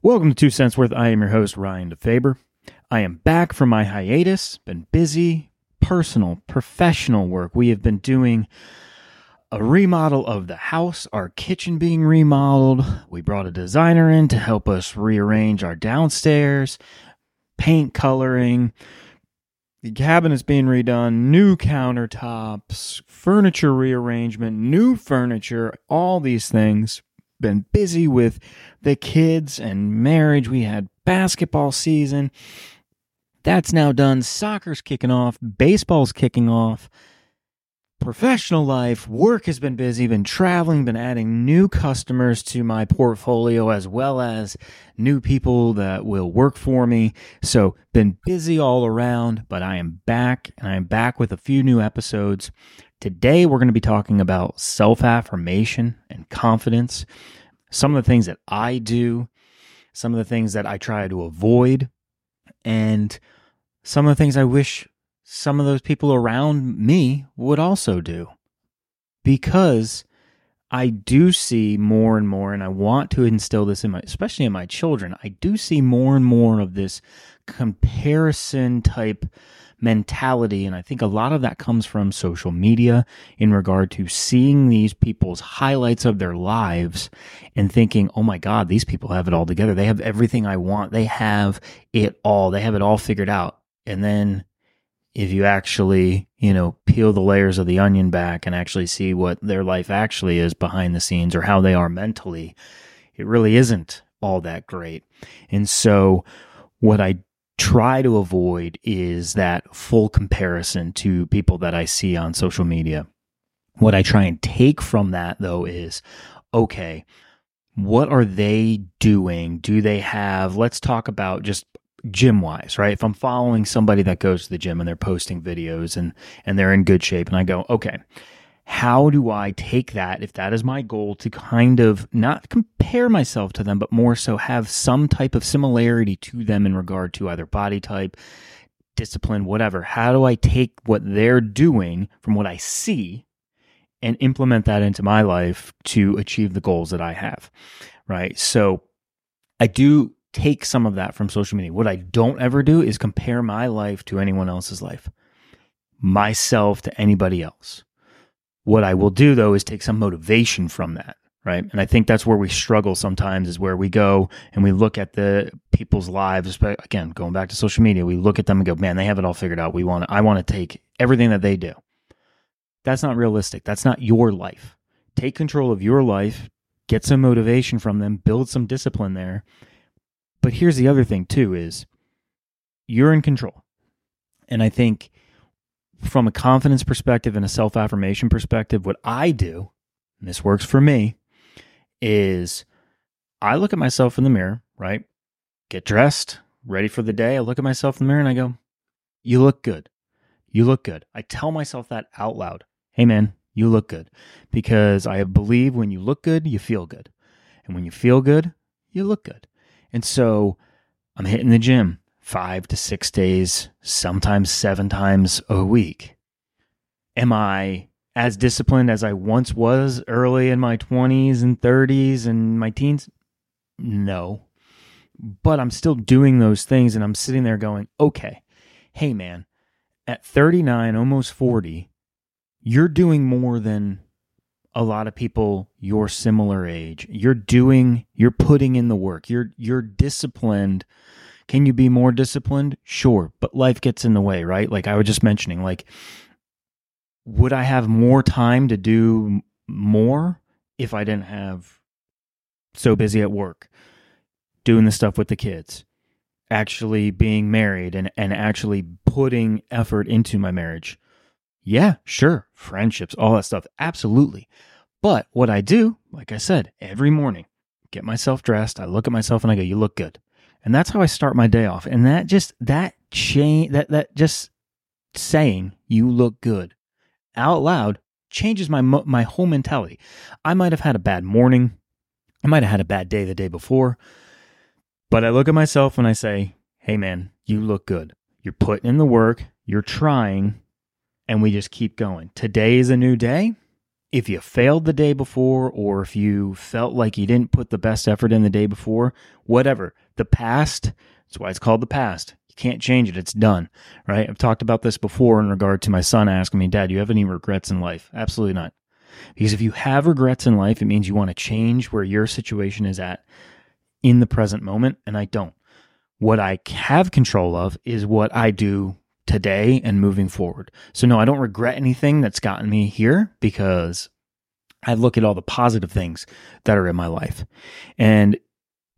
Welcome to Two Cents Worth. I am your host, Ryan DeFaber. I am back from my hiatus, been busy, personal, professional work. We have been doing a remodel of the house, our kitchen being remodeled. We brought a designer in to help us rearrange our downstairs, paint coloring. The cabinets being redone, new countertops, furniture rearrangement, new furniture, all these things. Been busy with the kids and marriage. We had basketball season. That's now done. Soccer's kicking off. Baseball's kicking off. Professional life, work has been busy, been traveling, been adding new customers to my portfolio as well as new people that will work for me. So, been busy all around, but I am back and I am back with a few new episodes. Today, we're going to be talking about self affirmation and confidence, some of the things that I do, some of the things that I try to avoid, and some of the things I wish some of those people around me would also do. Because I do see more and more, and I want to instill this in my, especially in my children, I do see more and more of this comparison type mentality. And I think a lot of that comes from social media in regard to seeing these people's highlights of their lives and thinking, oh my God, these people have it all together. They have everything I want. They have it all. They have it all figured out. And then if you actually, you know, peel the layers of the onion back and actually see what their life actually is behind the scenes or how they are mentally, it really isn't all that great. And so, what I try to avoid is that full comparison to people that I see on social media. What I try and take from that, though, is okay, what are they doing? Do they have, let's talk about just gym wise, right? If I'm following somebody that goes to the gym and they're posting videos and and they're in good shape and I go, "Okay, how do I take that if that is my goal to kind of not compare myself to them, but more so have some type of similarity to them in regard to either body type, discipline, whatever. How do I take what they're doing from what I see and implement that into my life to achieve the goals that I have? Right? So I do take some of that from social media. What I don't ever do is compare my life to anyone else's life, myself to anybody else. What I will do though is take some motivation from that, right? And I think that's where we struggle sometimes is where we go and we look at the people's lives, but again, going back to social media, we look at them and go, man, they have it all figured out. We want to, I want to take everything that they do. That's not realistic. That's not your life. Take control of your life, get some motivation from them, build some discipline there, but here's the other thing too is you're in control. And I think from a confidence perspective and a self-affirmation perspective, what I do, and this works for me, is I look at myself in the mirror, right? Get dressed, ready for the day. I look at myself in the mirror and I go, "You look good. You look good." I tell myself that out loud. "Hey man, you look good." Because I believe when you look good, you feel good. And when you feel good, you look good. And so I'm hitting the gym five to six days, sometimes seven times a week. Am I as disciplined as I once was early in my 20s and 30s and my teens? No. But I'm still doing those things and I'm sitting there going, okay, hey man, at 39, almost 40, you're doing more than a lot of people your similar age. You're doing, you're putting in the work. You're you're disciplined. Can you be more disciplined? Sure, but life gets in the way, right? Like I was just mentioning, like would I have more time to do more if I didn't have so busy at work, doing the stuff with the kids, actually being married and, and actually putting effort into my marriage? Yeah, sure. Friendships, all that stuff. Absolutely. But what I do, like I said, every morning, get myself dressed, I look at myself and I go, "You look good." And that's how I start my day off. And that just that chain that that just saying, "You look good." out loud changes my my whole mentality. I might have had a bad morning. I might have had a bad day the day before. But I look at myself and I say, "Hey man, you look good. You're putting in the work, you're trying, and we just keep going. Today is a new day if you failed the day before or if you felt like you didn't put the best effort in the day before, whatever, the past, that's why it's called the past. You can't change it. It's done, right? I've talked about this before in regard to my son asking me, Dad, do you have any regrets in life? Absolutely not. Because if you have regrets in life, it means you want to change where your situation is at in the present moment, and I don't. What I have control of is what I do today and moving forward. So, no, I don't regret anything that's gotten me here because I look at all the positive things that are in my life. And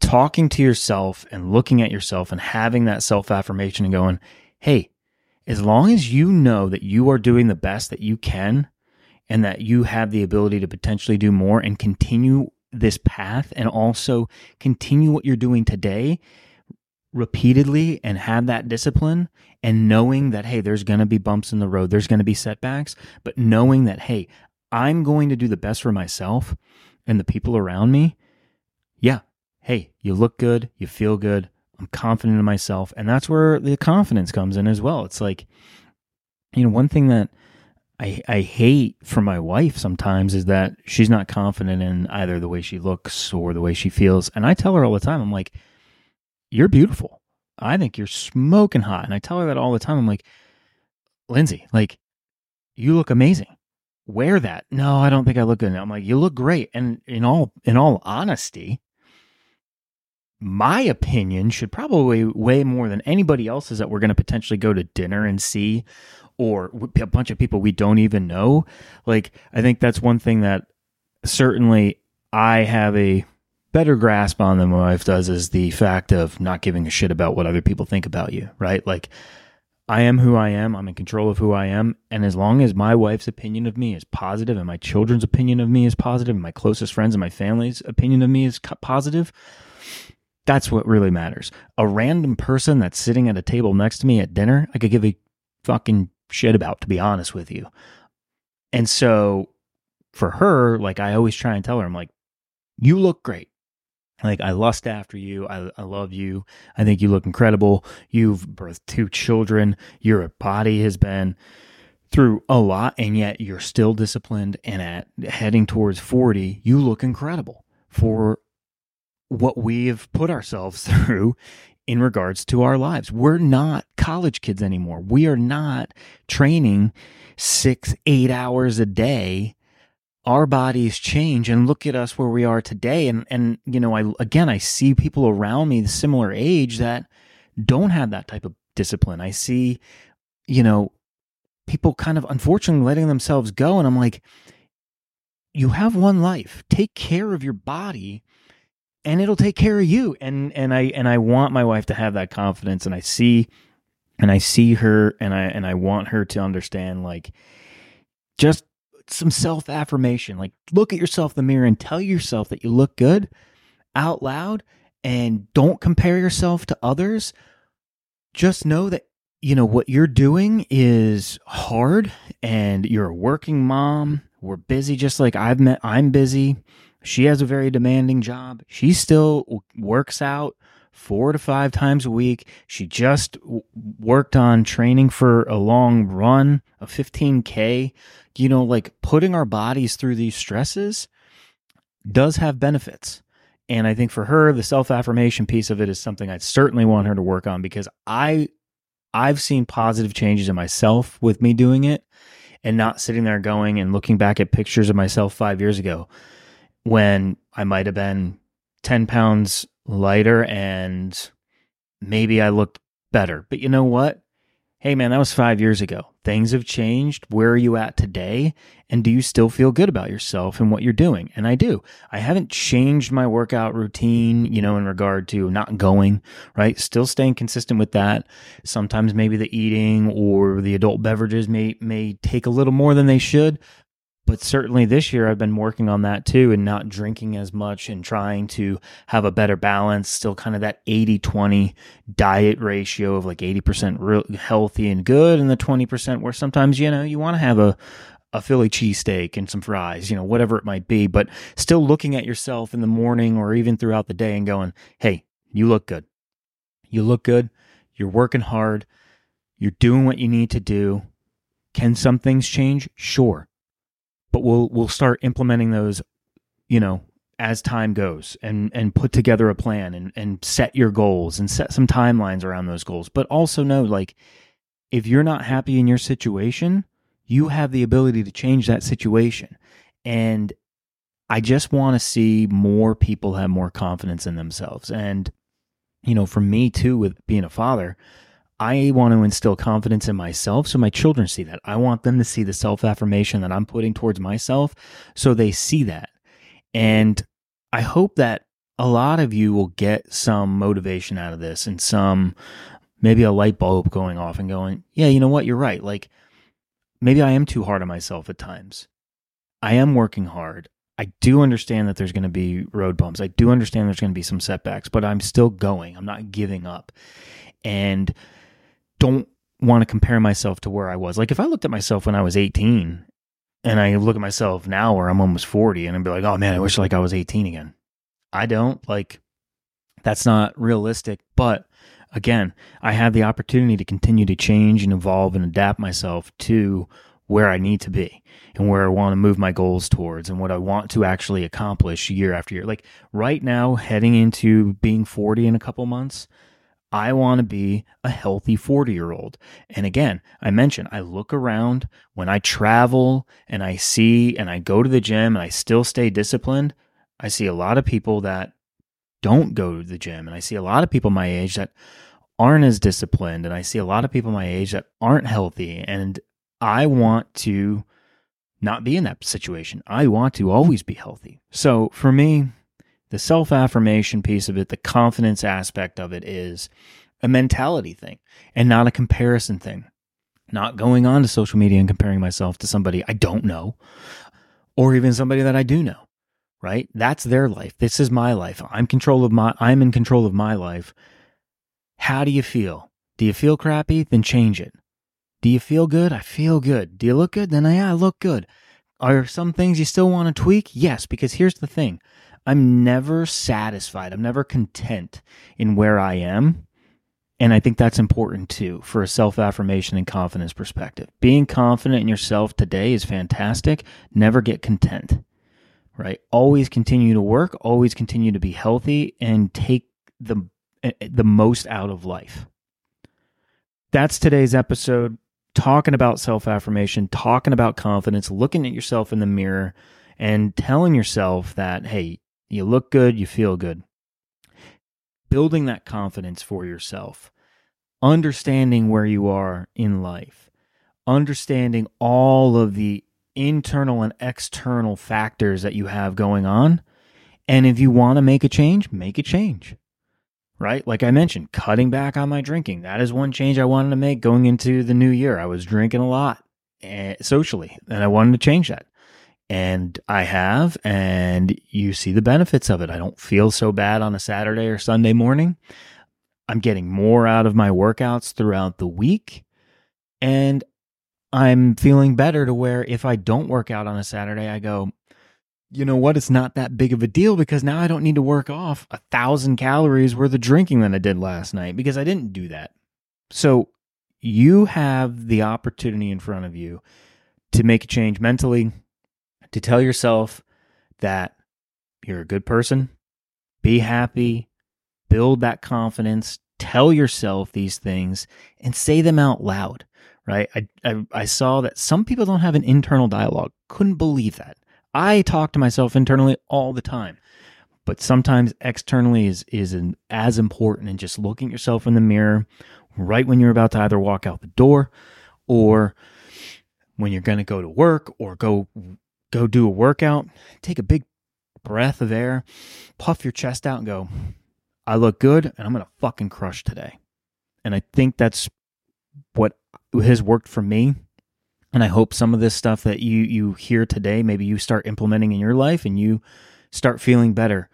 talking to yourself and looking at yourself and having that self affirmation and going, hey, as long as you know that you are doing the best that you can and that you have the ability to potentially do more and continue this path and also continue what you're doing today repeatedly and have that discipline and knowing that, hey, there's going to be bumps in the road, there's going to be setbacks, but knowing that, hey, I'm going to do the best for myself and the people around me. Yeah. Hey, you look good, you feel good. I'm confident in myself. And that's where the confidence comes in as well. It's like, you know, one thing that I, I hate for my wife sometimes is that she's not confident in either the way she looks or the way she feels. And I tell her all the time, I'm like, you're beautiful. I think you're smoking hot. And I tell her that all the time. I'm like, Lindsay, like, you look amazing. Wear that. No, I don't think I look good. I'm like, you look great. And in all in all honesty, my opinion should probably weigh more than anybody else's that we're going to potentially go to dinner and see or a bunch of people we don't even know. Like, I think that's one thing that certainly I have a better grasp on than my wife does is the fact of not giving a shit about what other people think about you, right? Like, I am who I am. I'm in control of who I am. And as long as my wife's opinion of me is positive and my children's opinion of me is positive and my closest friends and my family's opinion of me is positive, that's what really matters. A random person that's sitting at a table next to me at dinner, I could give a fucking shit about, to be honest with you. And so for her, like I always try and tell her, I'm like, you look great. Like I lust after you. I, I love you. I think you look incredible. You've birthed two children. Your body has been through a lot, and yet you're still disciplined. And at heading towards 40, you look incredible for what we've put ourselves through in regards to our lives. We're not college kids anymore. We are not training six, eight hours a day our bodies change and look at us where we are today and and you know I again I see people around me the similar age that don't have that type of discipline. I see you know people kind of unfortunately letting themselves go and I'm like you have one life. Take care of your body and it'll take care of you. And and I and I want my wife to have that confidence and I see and I see her and I and I want her to understand like just some self affirmation. Like look at yourself in the mirror and tell yourself that you look good out loud and don't compare yourself to others. Just know that you know what you're doing is hard and you're a working mom. We're busy just like I've met I'm busy. She has a very demanding job. She still works out four to five times a week. She just w- worked on training for a long run, a 15K. You know, like putting our bodies through these stresses does have benefits. And I think for her, the self affirmation piece of it is something I'd certainly want her to work on because I, I've seen positive changes in myself with me doing it and not sitting there going and looking back at pictures of myself five years ago when I might have been 10 pounds lighter and maybe I looked better. But you know what? Hey man, that was five years ago. Things have changed. Where are you at today? And do you still feel good about yourself and what you're doing? And I do. I haven't changed my workout routine, you know, in regard to not going, right? Still staying consistent with that. Sometimes maybe the eating or the adult beverages may, may take a little more than they should, but certainly this year I've been working on that too and not drinking as much and trying to have a better balance, still kind of that 80 20 diet ratio of like 80% real healthy and good and the 20% where sometimes, you know, you want to have a, a Philly cheesesteak and some fries, you know, whatever it might be, but still looking at yourself in the morning or even throughout the day and going, hey, you look good. You look good. You're working hard. You're doing what you need to do. Can some things change? Sure but we'll we'll start implementing those, you know, as time goes and and put together a plan and and set your goals and set some timelines around those goals. But also know like if you're not happy in your situation, you have the ability to change that situation. And I just want to see more people have more confidence in themselves. And, you know, for me too, with being a father, I want to instill confidence in myself so my children see that. I want them to see the self affirmation that I'm putting towards myself so they see that. And I hope that a lot of you will get some motivation out of this and some maybe a light bulb going off and going, yeah, you know what? You're right. Like maybe I am too hard on myself at times. I am working hard. I do understand that there's going to be road bumps. I do understand there's going to be some setbacks, but I'm still going. I'm not giving up. And don't want to compare myself to where I was. Like if I looked at myself when I was 18 and I look at myself now where I'm almost 40 and I'd be like, "Oh man, I wish like I was 18 again." I don't. Like that's not realistic, but again, I have the opportunity to continue to change and evolve and adapt myself to where I need to be and where I want to move my goals towards and what I want to actually accomplish year after year. Like right now, heading into being 40 in a couple months, I want to be a healthy 40 year old. And again, I mentioned I look around when I travel and I see and I go to the gym and I still stay disciplined. I see a lot of people that don't go to the gym. And I see a lot of people my age that aren't as disciplined. And I see a lot of people my age that aren't healthy. And I want to not be in that situation. I want to always be healthy. So for me, the self affirmation piece of it, the confidence aspect of it is a mentality thing and not a comparison thing. Not going on to social media and comparing myself to somebody I don't know or even somebody that I do know. Right? That's their life. This is my life. I'm control of my I'm in control of my life. How do you feel? Do you feel crappy? Then change it. Do you feel good? I feel good. Do you look good? Then yeah, I look good. Are some things you still want to tweak? Yes, because here's the thing. I'm never satisfied. I'm never content in where I am. And I think that's important too for a self affirmation and confidence perspective. Being confident in yourself today is fantastic. Never get content, right? Always continue to work, always continue to be healthy and take the, eh, the most out of life. That's today's episode talking about self affirmation, talking about confidence, looking at yourself in the mirror, and telling yourself that, hey, you look good, you feel good. Building that confidence for yourself, understanding where you are in life, understanding all of the internal and external factors that you have going on. And if you want to make a change, make a change right? Like I mentioned, cutting back on my drinking. That is one change I wanted to make going into the new year. I was drinking a lot uh, socially, and I wanted to change that. And I have, and you see the benefits of it. I don't feel so bad on a Saturday or Sunday morning. I'm getting more out of my workouts throughout the week. And I'm feeling better to where if I don't work out on a Saturday, I go, you know what? It's not that big of a deal because now I don't need to work off a thousand calories worth of drinking that I did last night because I didn't do that. So you have the opportunity in front of you to make a change mentally, to tell yourself that you're a good person, be happy, build that confidence, tell yourself these things and say them out loud, right? I, I, I saw that some people don't have an internal dialogue. Couldn't believe that. I talk to myself internally all the time, but sometimes externally is is an, as important. And just looking at yourself in the mirror right when you're about to either walk out the door or when you're going to go to work or go go do a workout, take a big breath of air, puff your chest out, and go. I look good, and I'm going to fucking crush today. And I think that's what has worked for me and I hope some of this stuff that you you hear today, maybe you start implementing in your life and you start feeling better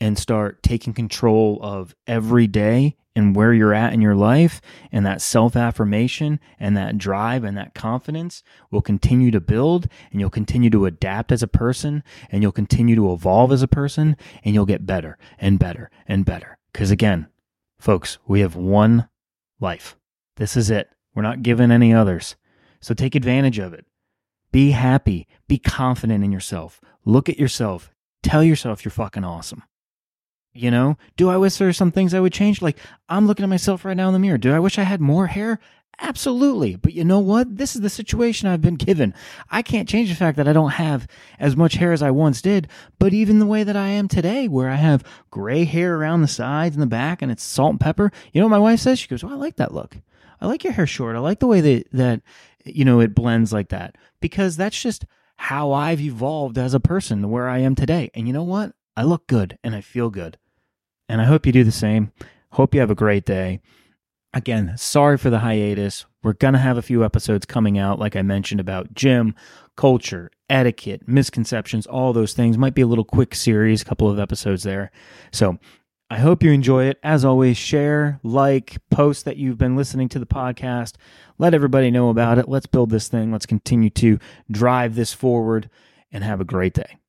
and start taking control of every day and where you're at in your life and that self-affirmation and that drive and that confidence will continue to build and you'll continue to adapt as a person and you'll continue to evolve as a person and you'll get better and better and better. Cuz again, folks, we have one life. This is it. We're not given any others. So take advantage of it. Be happy. Be confident in yourself. Look at yourself. Tell yourself you're fucking awesome. You know, do I wish there were some things I would change? Like, I'm looking at myself right now in the mirror. Do I wish I had more hair? Absolutely. But you know what? This is the situation I've been given. I can't change the fact that I don't have as much hair as I once did, but even the way that I am today, where I have gray hair around the sides and the back and it's salt and pepper. You know what my wife says? She goes, Well, I like that look. I like your hair short. I like the way that, that, you know, it blends like that because that's just how I've evolved as a person where I am today. And you know what? I look good and I feel good. And I hope you do the same. Hope you have a great day. Again, sorry for the hiatus. We're going to have a few episodes coming out, like I mentioned, about gym, culture, etiquette, misconceptions, all those things. Might be a little quick series, couple of episodes there. So I hope you enjoy it. As always, share, like, post that you've been listening to the podcast. Let everybody know about it. Let's build this thing. Let's continue to drive this forward and have a great day.